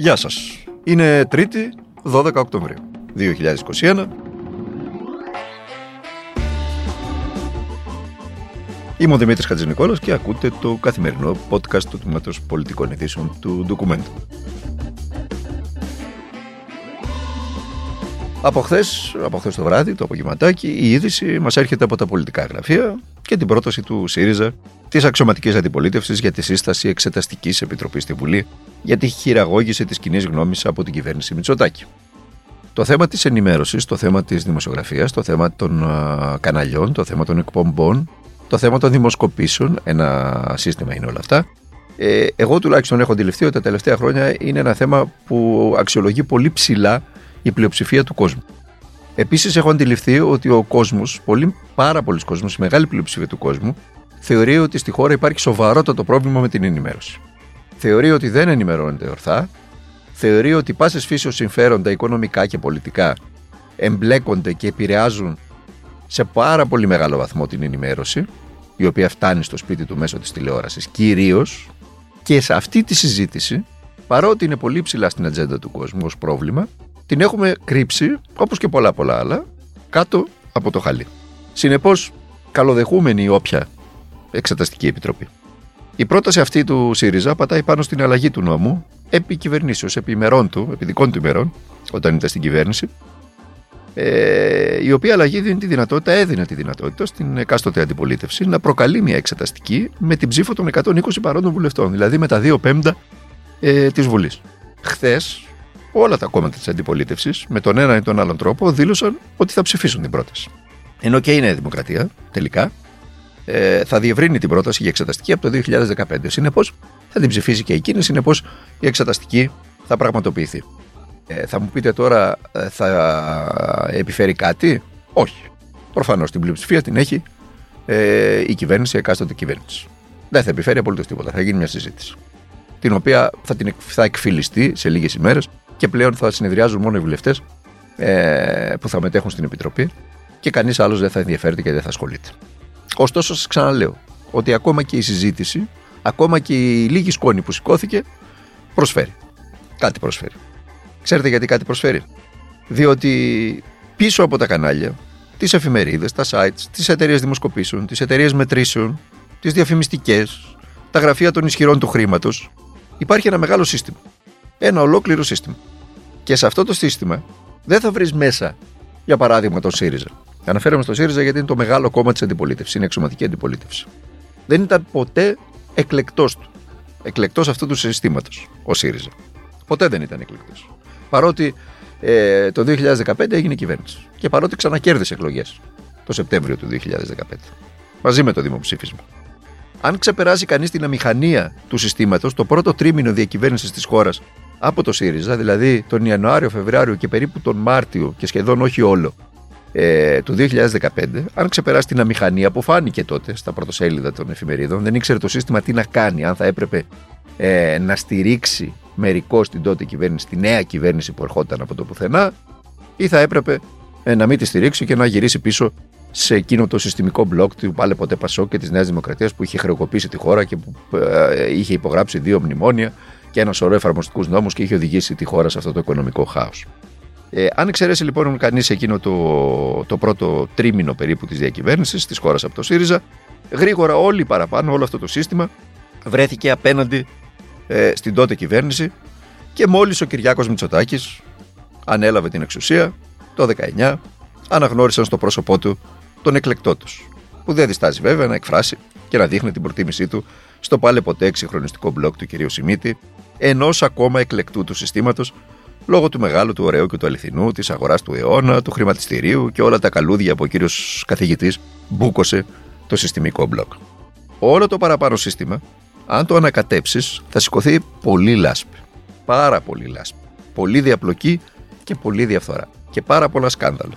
Γεια σας. Είναι Τρίτη, 12 Οκτωβρίου 2021. Είμαι ο Δημήτρης Χατζηνικόλας και ακούτε το καθημερινό podcast του Τμήματος Πολιτικών Ειδήσεων του Ντοκουμέντου. Από χθες, από χθες το βράδυ, το απογευματάκι, η είδηση μας έρχεται από τα πολιτικά γραφεία και την πρόταση του ΣΥΡΙΖΑ της αξιωματικής αντιπολίτευσης για τη σύσταση εξεταστικής επιτροπής στη Βουλή για τη χειραγώγηση της κοινή γνώμης από την κυβέρνηση Μητσοτάκη. Το θέμα της ενημέρωσης, το θέμα της δημοσιογραφίας, το θέμα των καναλιών, το θέμα των εκπομπών, το θέμα των δημοσκοπήσεων, ένα σύστημα είναι όλα αυτά. Ε, εγώ τουλάχιστον έχω αντιληφθεί ότι τα τελευταία χρόνια είναι ένα θέμα που αξιολογεί πολύ ψηλά η πλειοψηφία του κόσμου. Επίσης, έχω αντιληφθεί ότι ο κόσμος, πολύ, πάρα πολλοί κόσμοι, η μεγάλη πλειοψηφία του κόσμου, θεωρεί ότι στη χώρα υπάρχει σοβαρότατο πρόβλημα με την ενημέρωση. Θεωρεί ότι δεν ενημερώνεται ορθά, θεωρεί ότι πάσες φύσεως συμφέροντα οικονομικά και πολιτικά εμπλέκονται και επηρεάζουν σε πάρα πολύ μεγάλο βαθμό την ενημέρωση, η οποία φτάνει στο σπίτι του μέσω της τηλεόρασης κυρίως και σε αυτή τη συζήτηση, παρότι είναι πολύ ψηλά στην ατζέντα του κόσμου ως πρόβλημα, την έχουμε κρύψει, όπως και πολλά πολλά άλλα, κάτω από το χαλί. Συνεπώς, καλοδεχούμενη η όποια εξεταστική επιτροπή. Η πρόταση αυτή του ΣΥΡΙΖΑ πατάει πάνω στην αλλαγή του νόμου επί κυβερνήσεως, επί ημερών του, επί δικών του ημερών, όταν ήταν στην κυβέρνηση, ε, η οποία αλλαγή δίνει τη δυνατότητα, έδινε τη δυνατότητα στην εκάστοτε αντιπολίτευση να προκαλεί μια εξεταστική με την ψήφο των 120 παρόντων βουλευτών, δηλαδή με τα δύο πέμπτα ε, της Βουλής. Χθες, όλα τα κόμματα της αντιπολίτευσης, με τον ένα ή τον άλλον τρόπο, δήλωσαν ότι θα ψηφίσουν την πρόταση. Ενώ και είναι δημοκρατία, τελικά, ε, θα διευρύνει την πρόταση για εξεταστική από το 2015. Συνεπώς, θα την ψηφίσει και εκείνη, συνεπώς η εξεταστική θα πραγματοποιηθεί. Ε, θα μου πείτε τώρα, ε, θα επιφέρει κάτι; Όχι. Προφανώς την πλειοψηφία την έχει ε, η κυβέρνηση, η εκάστοτε κυβέρνηση. Δεν θα επιφέρει απολύτως τίποτα. Θα γίνει μια συζήτηση. Την οποία θα, την, θα εκφυλιστεί σε λίγες ημέρες και πλέον θα συνεδριάζουν μόνο οι βουλευτές ε, που θα μετέχουν στην Επιτροπή και κανείς άλλος δεν θα ενδιαφέρεται και δεν θα ασχολείται. Ωστόσο, σας ξαναλέω ότι ακόμα και η συζήτηση, ακόμα και η λίγη σκόνη που σηκώθηκε, προσφέρει. Κάτι προσφέρει. Ξέρετε γιατί κάτι προσφέρει; Διότι πίσω από τα κανάλια, τις εφημερίδες, τα sites, τις εταιρείες δημοσκοπήσεων, τις εταιρείες μετρήσεων, τις διαφημιστικές, τα γραφεία των ισχυρών του χρήματος, υπάρχει ένα μεγάλο σύστημα. Ένα ολόκληρο σύστημα. Και σε αυτό το σύστημα δεν θα βρεις μέσα, για παράδειγμα, τον ΣΥΡΙΖΑ. Αναφέρομαι στο ΣΥΡΙΖΑ γιατί είναι το μεγάλο κόμμα της αντιπολίτευσης, είναι εξωματική αντιπολίτευση. Δεν ήταν ποτέ εκλεκτός του. Εκλεκτός αυτού του συστήματος ο ΣΥΡΙΖΑ. Ποτέ δεν ήταν εκλεκτός. Παρότι ε, το 2015 έγινε κυβέρνηση. Και παρότι ξανακέρδισε εκλογές το Σεπτέμβριο του 2015. Μαζί με το δημοψήφισμα. Αν ξεπεράσει κανείς την αμηχανία του συστήματος, το πρώτο τρίμηνο διακυβέρνησης της χώρας από το ΣΥΡΙΖΑ, δηλαδή τον Ιανουάριο, Φεβράριο και περίπου τον Μάρτιο και σχεδόν όχι όλο ε, του 2015, αν ξεπεράσει την αμηχανία που φάνηκε τότε στα πρωτοσέλιδα των εφημερίδων, δεν ήξερε το σύστημα τι να κάνει, αν θα έπρεπε ε, να στηρίξει μερικώς την τότε κυβέρνηση, τη νέα κυβέρνηση που ερχόταν από το πουθενά, ή θα έπρεπε ε, να μην τη στηρίξει και να γυρίσει πίσω σε εκείνο το συστημικό μπλοκ του πάλε ποτέ Πασό και της Νέας Δημοκρατίας που είχε χρεοκοπήσει τη χώρα και που ε, είχε υπογράψει δύο μνημόνια και ένα σωρό εφαρμοστικούς νόμους και είχε οδηγήσει τη χώρα σε αυτό το οικονομικό χάος. Ε, αν εξαιρέσει λοιπόν κανείς εκείνο το, το πρώτο τρίμηνο περίπου της διακυβέρνησης της χώρας από το ΣΥΡΙΖΑ, γρήγορα όλοι παραπάνω, όλο αυτό το σύστημα βρέθηκε απέναντι ε, στην τότε κυβέρνηση και μόλις ο Κυριάκος Μητσοτάκης ανέλαβε την εξουσία το 19, αναγνώρισαν στο πρόσωπό του τον εκλεκτό τους. Που δεν διστάζει βέβαια να εκφράσει και να δείχνει την προτίμησή του στο πάλε ποτέ εξυγχρονιστικό μπλοκ του κ. Σιμίτη, ενό ακόμα εκλεκτού του συστήματος λόγω του μεγάλου, του ωραίου και του αληθινού, της αγοράς του αιώνα, του χρηματιστηρίου και όλα τα καλούδια που ο κύριος καθηγητής μπούκωσε το συστημικό μπλοκ. Όλο το παραπάνω σύστημα, αν το ανακατέψεις, θα σηκωθεί πολύ λάσπη. Πάρα πολύ λάσπη. Πολύ διαπλοκή και πολύ διαφθορά. Και πάρα πολλά σκάνδαλα.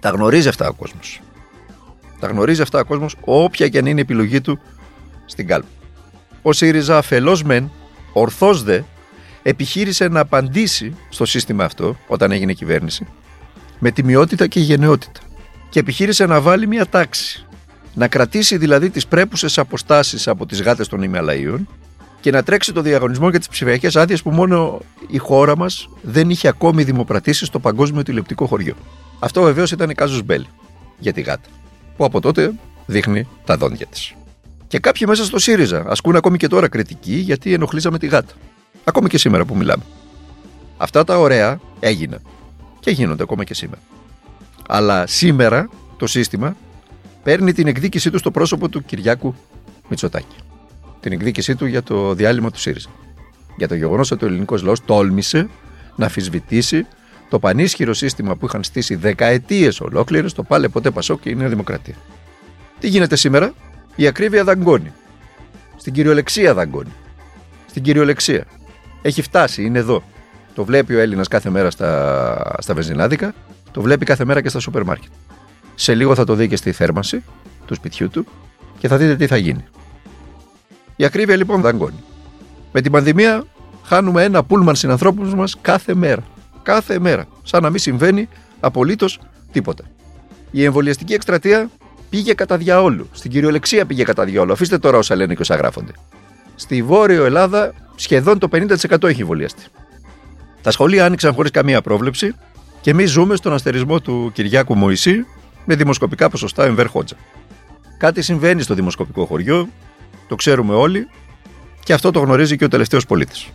Τα γνωρίζει αυτά ο κόσμος. Τα γνωρίζει αυτά ο κόσμος, όποια και αν είναι η επιλογή του στην κάλπη. Ο ΣΥΡΙΖΑ αφελώς μεν, ορθώς δε, επιχείρησε να απαντήσει στο σύστημα αυτό όταν έγινε κυβέρνηση με τιμιότητα και γενναιότητα. Και επιχείρησε να βάλει μια τάξη. Να κρατήσει δηλαδή τις πρέπουσες αποστάσεις από τις γάτες των Ιμαλαίων και να τρέξει το διαγωνισμό για τις ψηφιακές άδειες που μόνο η χώρα μας δεν είχε ακόμη δημοπρατήσει στο παγκόσμιο τηλεοπτικό χωριό. Αυτό βεβαίως ήταν η Κάζου Μπέλ για τη ΓΑΤ, που από τότε δείχνει τα δόντια της. Και κάποιοι μέσα στο ΣΥΡΙΖΑ ασκούν ακόμη και τώρα κριτική γιατί ενοχλήσαμε τη ΓΑΤ. Ακόμη και σήμερα που μιλάμε. Αυτά τα ωραία έγιναν και γίνονται ακόμα και σήμερα. Αλλά σήμερα το σύστημα παίρνει την εκδίκησή του στο πρόσωπο του Κυριάκου Μητσοτάκη. Την εκδίκησή του για το διάλειμμα του ΣΥΡΙΖΑ. Για το γεγονός ότι ο ελληνικός λαός τόλμησε να αφισβητήσει το πανίσχυρο σύστημα που είχαν στήσει δεκαετίες ολόκληρες, το πάλε ποτέ Πασόκ και η Νέα Δημοκρατία. Τι γίνεται σήμερα, η ακρίβεια δαγκώνει. Στην κυριολεξία δαγκώνει. Στην κυριολεξία. Έχει φτάσει, είναι εδώ. Το βλέπει ο Έλληνας κάθε μέρα στα, στα βενζινάδικα, το βλέπει κάθε μέρα και στα σούπερ μάρκετ. Σε λίγο θα το δει και στη θέρμανση του σπιτιού του και θα δείτε τι θα γίνει. Η ακρίβεια λοιπόν δαγκώνει. Με την πανδημία χάνουμε ένα πούλμαν συνανθρώπους μας κάθε μέρα. Κάθε μέρα. Σαν να μην συμβαίνει απολύτως τίποτα. Η εμβολιαστική εκστρατεία πήγε κατά διαόλου. Στην κυριολεξία πήγε κατά διαόλου. Αφήστε τώρα όσα λένε και όσα γράφονται. Στη Βόρειο Ελλάδα σχεδόν το 50% έχει εμβολιαστεί. Τα σχολεία άνοιξαν χωρίς καμία πρόβλεψη και εμείς ζούμε στον αστερισμό του Κυριάκου Μωυσή με δημοσκοπικά ποσοστά εμβέρ χότζα. Κάτι συμβαίνει στο δημοσκοπικό χωριό, το ξέρουμε όλοι και αυτό το γνωρίζει και ο τελευταίος πολίτης.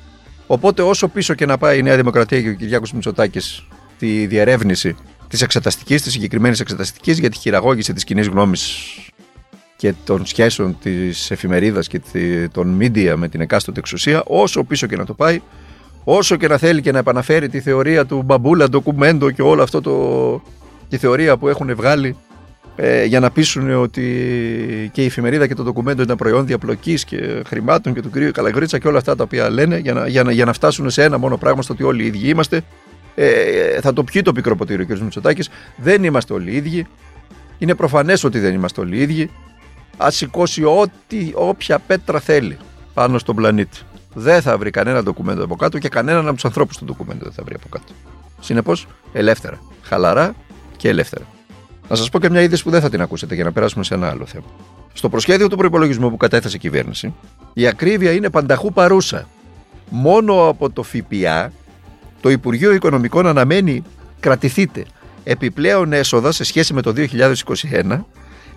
Οπότε, όσο πίσω και να πάει η Νέα Δημοκρατία και ο Κυριάκος Μητσοτάκης τη διερεύνηση της εξεταστικής, της συγκεκριμένης εξεταστικής για τη χειραγώγηση της κοινή γνώμης και των σχέσεων της εφημερίδας και των media με την εκάστοτε εξουσία, όσο πίσω και να το πάει, όσο και να θέλει και να επαναφέρει τη θεωρία του μπαμπούλα, ντοκουμέντο και όλο αυτό το. τη θεωρία που έχουν βγάλει ε, για να πείσουν ότι και η εφημερίδα και το ντοκουμέντο είναι προϊόν διαπλοκής και χρημάτων και του κυρίου Καλαγρίτσα και όλα αυτά τα οποία λένε για να, για να, για να φτάσουν σε ένα μόνο πράγμα στο ότι όλοι οι ίδιοι είμαστε. Ε, θα το πιει το πικρό ποτήρι ο κ. Μητσοτάκης. Δεν είμαστε όλοι οι ίδιοι. Είναι προφανές ότι δεν είμαστε όλοι οι ίδιοι. Α σηκώσει ό,τι, όποια πέτρα θέλει πάνω στον πλανήτη. Δεν θα βρει κανένα ντοκουμέντο από κάτω και κανέναν από τους ανθρώπους του ντοκουμέντο δεν θα βρει από κάτω. Συνεπώς, ελεύθερα. Χαλαρά και ελεύθερα. Να σας πω και μια είδηση που δεν θα την ακούσετε για να περάσουμε σε ένα άλλο θέμα. Στο προσχέδιο του προπολογισμού που κατέθεσε η κυβέρνηση, η ακρίβεια είναι πανταχού παρούσα. Μόνο από το ΦΠΑ το Υπουργείο Οικονομικών αναμένει, κρατηθείτε, επιπλέον έσοδα σε σχέση με το 2021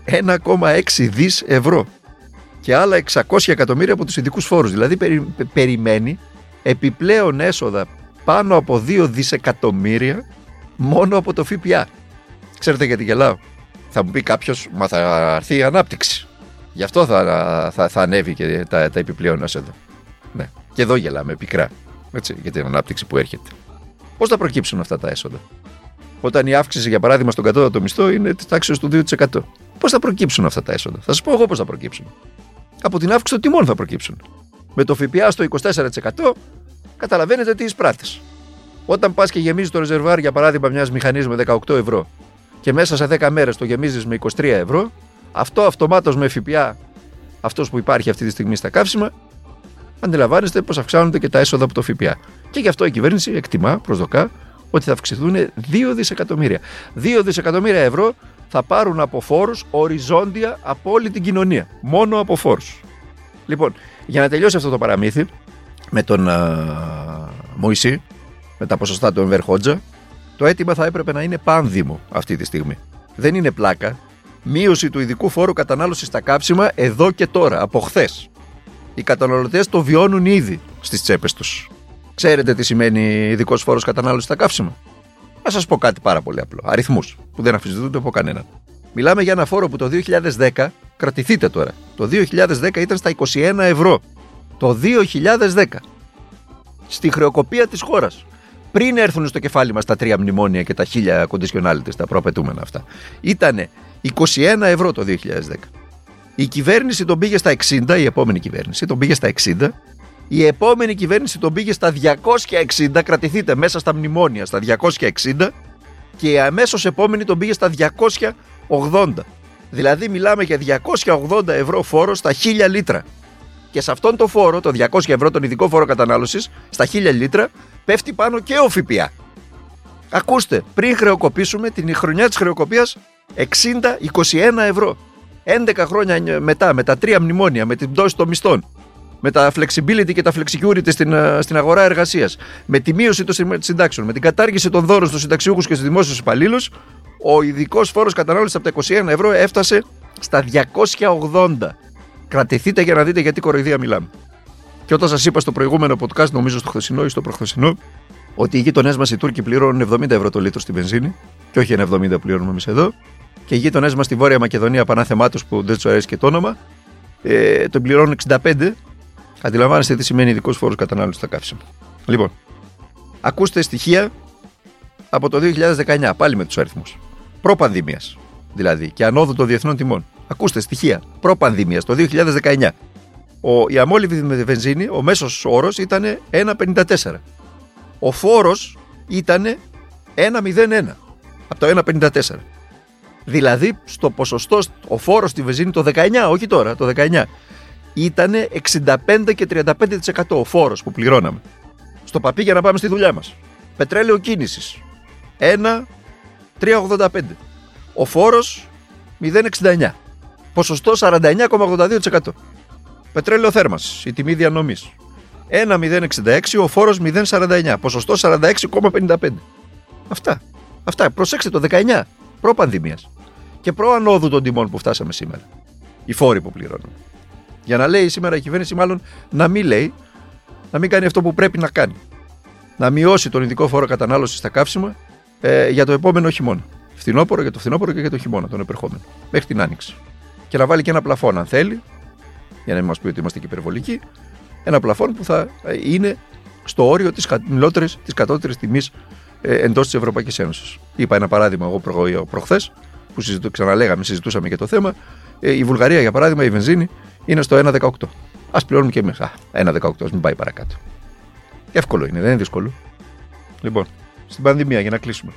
1,6 δις ευρώ και άλλα 600 εκατομμύρια από τους ειδικούς φόρους. Δηλαδή περιμένει επιπλέον έσοδα πάνω από 2 δισεκατομμύρια μόνο από το ΦΠΑ. Ξέρετε γιατί γελάω; Θα μου πει κάποιος, μα θα έρθει η ανάπτυξη. Γι' αυτό θα, θα, θα ανέβει και τα, τα επιπλέον έσοδα. Ναι. Και εδώ γελάμε πικρά. Έτσι, για την ανάπτυξη που έρχεται. Πώς θα προκύψουν αυτά τα έσοδα, Όταν η αύξηση, για παράδειγμα, στον κατώτατο μισθό είναι της τάξης του 2%. Πώς θα προκύψουν αυτά τα έσοδα, Θα σας πω εγώ πώς θα προκύψουν. Από την αύξηση των τιμών θα προκύψουν. Με το ΦΠΑ στο 24% καταλαβαίνετε τι εισπράττεις. Όταν πας και γεμίζεις το ρεζερβάρ, για παράδειγμα, μιας μηχανής με 18 ευρώ και μέσα σε 10 μέρες το γεμίζεις με 23 ευρώ, αυτό αυτομάτως με ΦΠΑ, αυτός που υπάρχει αυτή τη στιγμή στα καύσιμα, αντιλαμβάνεστε πως αυξάνονται και τα έσοδα από το ΦΠΑ. Και γι' αυτό η κυβέρνηση εκτιμά, προσδοκά, ότι θα αυξηθούν 2 δισεκατομμύρια. 2 δισεκατομμύρια ευρώ θα πάρουν από φόρους οριζόντια από όλη την κοινωνία. Μόνο από φόρους. Λοιπόν, για να τελειώσει αυτό το παραμύθι με τον uh, Μωυσή, με τα ποσοστά του Εμβέρ Χότζα, το αίτημα θα έπρεπε να είναι πάνδημο αυτή τη στιγμή. Δεν είναι πλάκα. Μείωση του ειδικού φόρου κατανάλωσης στα κάψιμα εδώ και τώρα, από χθες. Οι καταναλωτές το βιώνουν ήδη στις τσέπες τους. Ξέρετε τι σημαίνει ειδικός φόρος κατανάλωσης στα καύσιμα; Να σας πω κάτι πάρα πολύ απλό. Αριθμούς που δεν αμφισβητούνται από κανέναν. Μιλάμε για ένα φόρο που το 2010, κρατηθείτε τώρα, το 2010 ήταν στα 21 ευρώ. Το 2010. Στη χρεοκοπία της χώρας πριν έρθουν στο κεφάλι μας τα τρία μνημόνια και τα χίλια κοντισιονάλιτες, τα προαπαιτούμενα αυτά. Ήτανε 21 ευρώ το 2010. Η κυβέρνηση τον πήγε στα 60, η επόμενη κυβέρνηση τον πήγε στα 60. Η επόμενη κυβέρνηση τον πήγε στα 260, κρατηθείτε μέσα στα μνημόνια, στα 260 και η αμέσως επόμενη τον πήγε στα 280. Δηλαδή μιλάμε για 280 ευρώ φόρο στα 1000 λίτρα. Και σε αυτόν τον φόρο, το 200 ευρώ, τον ειδικό φόρο κατανάλωσης, στα 1000 λίτρα, πέφτει πάνω και ο ΦΠΑ. Ακούστε, πριν χρεοκοπήσουμε την χρονιά της χρεοκοπίας 60-21 ευρώ. 11 χρόνια μετά, με τα τρία μνημόνια, με την πτώση των μισθών. με τα flexibility και τα flexicurity στην, ε, στην αγορά εργασίας, με τη μείωση των συντάξεων, με την κατάργηση των δώρων στους συνταξιούχους και στους δημόσιους υπαλλήλους, ο ειδικός φόρος κατανάλωσης από τα 21 ευρώ έφτασε στα 280. Κρατηθείτε για να δείτε γιατί κοροϊδία μιλάμε. Και όταν σας είπα στο προηγούμενο podcast, νομίζω στο χθεσινό ή στο προχθεσινό, ότι οι γείτονές μας οι Τούρκοι πληρώνουν 70 ευρώ το λίτρο στην βενζίνη, και όχι 70 που πληρώνουμε εμείς εδώ, και οι γείτονές μας στη Βόρεια Μακεδονία, πανάθεμά του που δεν τους αρέσει και το όνομα, ε, τον πληρώνουν 65. Αντιλαμβάνεστε τι σημαίνει ειδικός φόρος κατανάλωσης στα καύσιμα. Λοιπόν, ακούστε στοιχεία από το 2019, πάλι με τους αριθμούς. Προ-πανδημία δηλαδή και ανόδου των διεθνών τιμών. Ακούστε στοιχεία προ-πανδημία το 2019. Ο, η αμόλυβη με βενζίνη, ο μέσος όρος ήταν 1,54. Ο φόρος ήταν 1,01 από το 1,54. Δηλαδή, στο ποσοστό, ο φόρος στη βενζίνη το 19, όχι τώρα, το 19, ήταν 65 και 35% ο φόρος που πληρώναμε. Στο παπί για να πάμε στη δουλειά μας. Πετρέλαιο κίνησης. 1,385. Ο φόρος 0,69. Ποσοστό 49,82%. Πετρέλαιο θέρμανσης, η τιμή διανομής. 1,066, ο φόρος 0,49. Ποσοστό 46,55. Αυτά. Αυτά. Προσέξτε το 19 προ-πανδημίας και προ-ανόδου των τιμών που φτάσαμε σήμερα. Οι φόροι που πληρώνουν. Για να λέει σήμερα η κυβέρνηση, μάλλον να μην λέει, να μην κάνει αυτό που πρέπει να κάνει. Να μειώσει τον ειδικό φόρο κατανάλωσης στα καύσιμα ε, για το επόμενο χειμώνα. Φθινόπωρο για το φθινόπωρο και για το χειμώνα, τον επερχόμενο. Μέχρι την άνοιξη. Και να βάλει και ένα πλαφόν, αν θέλει, για να μην μας πει ότι είμαστε και υπερβολικοί, ένα πλαφόν που θα ε, είναι στο όριο της κατώτερης τιμής ε, εντός της Ευρωπαϊκής Ένωσης. Είπα ένα παράδειγμα εγώ προχθές, που συζητού, ξαναλέγαμε, συζητούσαμε για το θέμα. Ε, η Βουλγαρία, για παράδειγμα, η βενζίνη είναι στο 1,18. Α πληρώνουμε και εμείς. 1,18, ας μην πάει παρακάτω. Εύκολο είναι, δεν είναι δύσκολο. Λοιπόν, στην πανδημία, για να κλείσουμε.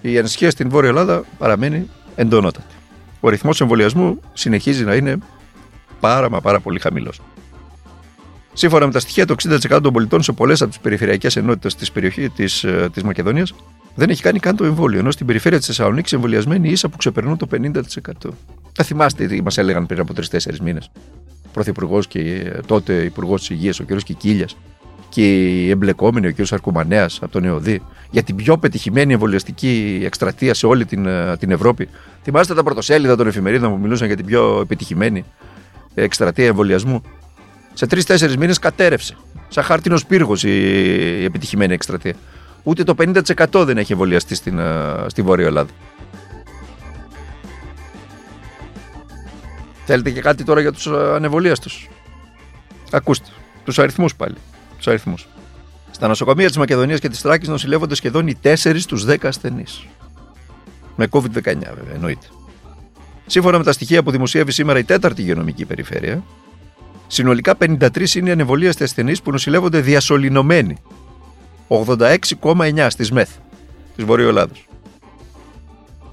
Η ανησυχία στην Βόρεια Ελλάδα παραμένει εντονότατη. Ο ρυθμός εμβολιασμού συνεχίζει να είναι πάρα μα πάρα πολύ χαμηλός. Σύμφωνα με τα στοιχεία, το 60% των πολιτών σε πολλές από τις περιφερειακές ενότητες της περιοχής της της ε, Μακεδονίας δεν έχει κάνει καν το εμβόλιο. Ενώ στην περιφέρεια της Θεσσαλονίκης εμβολιασμένοι ίσα που ξεπερνούν το 50%. Θα θυμάστε τι μας έλεγαν πριν από 3-4 μήνες. Πρωθυπουργός και ε, τότε Υπουργός της Υγείας, ο κ. Κικίλιας, και οι εμπλεκόμενοι, ο κ. Αρκουμανέας από τον ΕΟΔΗ, για την πιο πετυχημένη εμβολιαστική εκστρατεία σε όλη την, ε, την Ευρώπη. Θυμάστε τα πρωτοσέλιδα των εφημερίδων που μιλούσαν για την πιο επιτυχημένη εκστρατεία εμβολιασμού. Σε τρει-τέσσερι μήνες κατέρευσε. Σαν χάρτινος πύργος η επιτυχημένη εκστρατεία. Ούτε το 50% δεν έχει εμβολιαστεί στην, ε, στη Βόρεια Ελλάδα. Θέλετε και κάτι τώρα για τους ε, ανεβολίαστους. Ακούστε, τους αριθμούς πάλι. Τους αριθμούς. Στα νοσοκομεία της Μακεδονίας και της Τράκης νοσηλεύονται σχεδόν οι 4 στους 10 ασθενείς. Με COVID-19 βέβαια, εννοείται. Σύμφωνα με τα στοιχεία που δημοσιεύει σήμερα η τέταρτη υγειονομική περιφέρεια, συνολικά 53 είναι οι ανεβολίαστοι ασθενείς που νοσηλεύονται διασωληνωμένοι 86,9 στις ΜΕΘ της Βορείου Ελλάδος.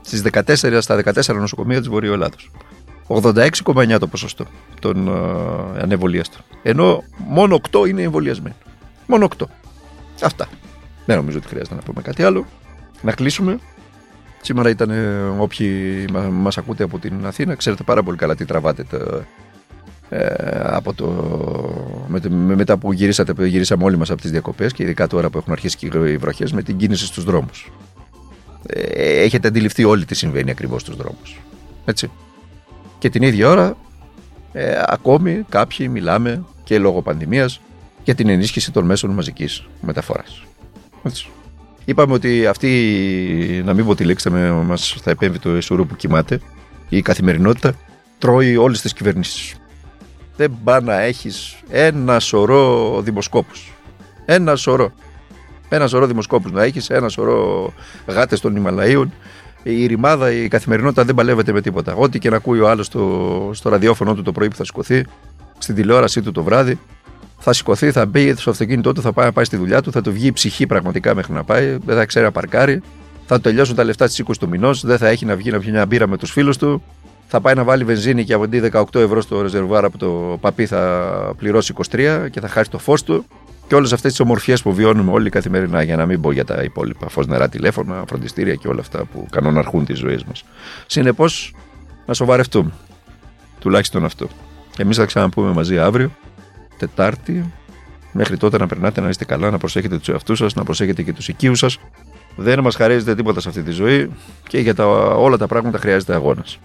Στις 14, στα 14 νοσοκομεία της Βορείου Ελλάδος. 86,9 το ποσοστό των uh, ανεμβολίαστων. Ενώ μόνο 8 είναι εμβολιασμένοι. Μόνο 8. Αυτά. Δεν νομίζω ότι χρειάζεται να πούμε κάτι άλλο. Να κλείσουμε. Σήμερα ήταν όποιοι μας ακούτε από την Αθήνα. Ξέρετε πάρα πολύ καλά τι τραβάτε τα, ε, από το, με, με, μετά που γυρίσατε, γυρίσαμε όλοι μας από τις διακοπές και ειδικά τώρα που έχουν αρχίσει και οι βροχές με την κίνηση στους δρόμους. Ε, έχετε αντιληφθεί όλοι τι συμβαίνει ακριβώς στους δρόμους. Έτσι. Και την ίδια ώρα ε, ακόμη κάποιοι μιλάμε και λόγω πανδημίας για την ενίσχυση των μέσων μαζικής μεταφοράς. Έτσι. Είπαμε ότι αυτή, να μην πω τη λέξη, μας θα επέμβει το εσουρού που κοιμάται, η καθημερινότητα τρώει όλες τις κυβερνήσεις δεν πά να έχεις ένα σωρό δημοσκόπους. Ένα σωρό. Ένα σωρό δημοσκόπους να έχεις, ένα σωρό γάτες των Ιμαλαίων. Η ρημάδα, η καθημερινότητα δεν παλεύεται με τίποτα. Ό,τι και να ακούει ο άλλος στο, στο ραδιόφωνο του το πρωί που θα σηκωθεί, στην τηλεόρασή του το βράδυ, θα σηκωθεί, θα μπει στο αυτοκίνητό του, θα πάει, πάει στη δουλειά του, θα του βγει η ψυχή πραγματικά μέχρι να πάει, δεν θα ξέρει να παρκάρει, θα του τελειώσουν τα λεφτά στις 20 του μηνός, δεν θα έχει να βγει να πιει μια μπύρα με τους φίλους του, θα πάει να βάλει βενζίνη και από αντί 18 ευρώ στο ρεζερβουάρ από το παπί θα πληρώσει 23 και θα χάσει το φως του. Και όλες αυτές τις ομορφιές που βιώνουμε όλοι καθημερινά, για να μην πω για τα υπόλοιπα. Φως, νερά, τηλέφωνα, φροντιστήρια και όλα αυτά που κανοναρχούν τις ζωές μας. Συνεπώς, να σοβαρευτούμε. Τουλάχιστον αυτό. Εμείς θα ξαναπούμε μαζί αύριο Τετάρτη. Μέχρι τότε να περνάτε να είστε καλά, να προσέχετε τους εαυτούς σας, να προσέχετε και τους οικείους σας. Δεν μας χαρίζεται τίποτα σε αυτή τη ζωή και για τα, όλα τα πράγματα χρειάζεται αγώνας.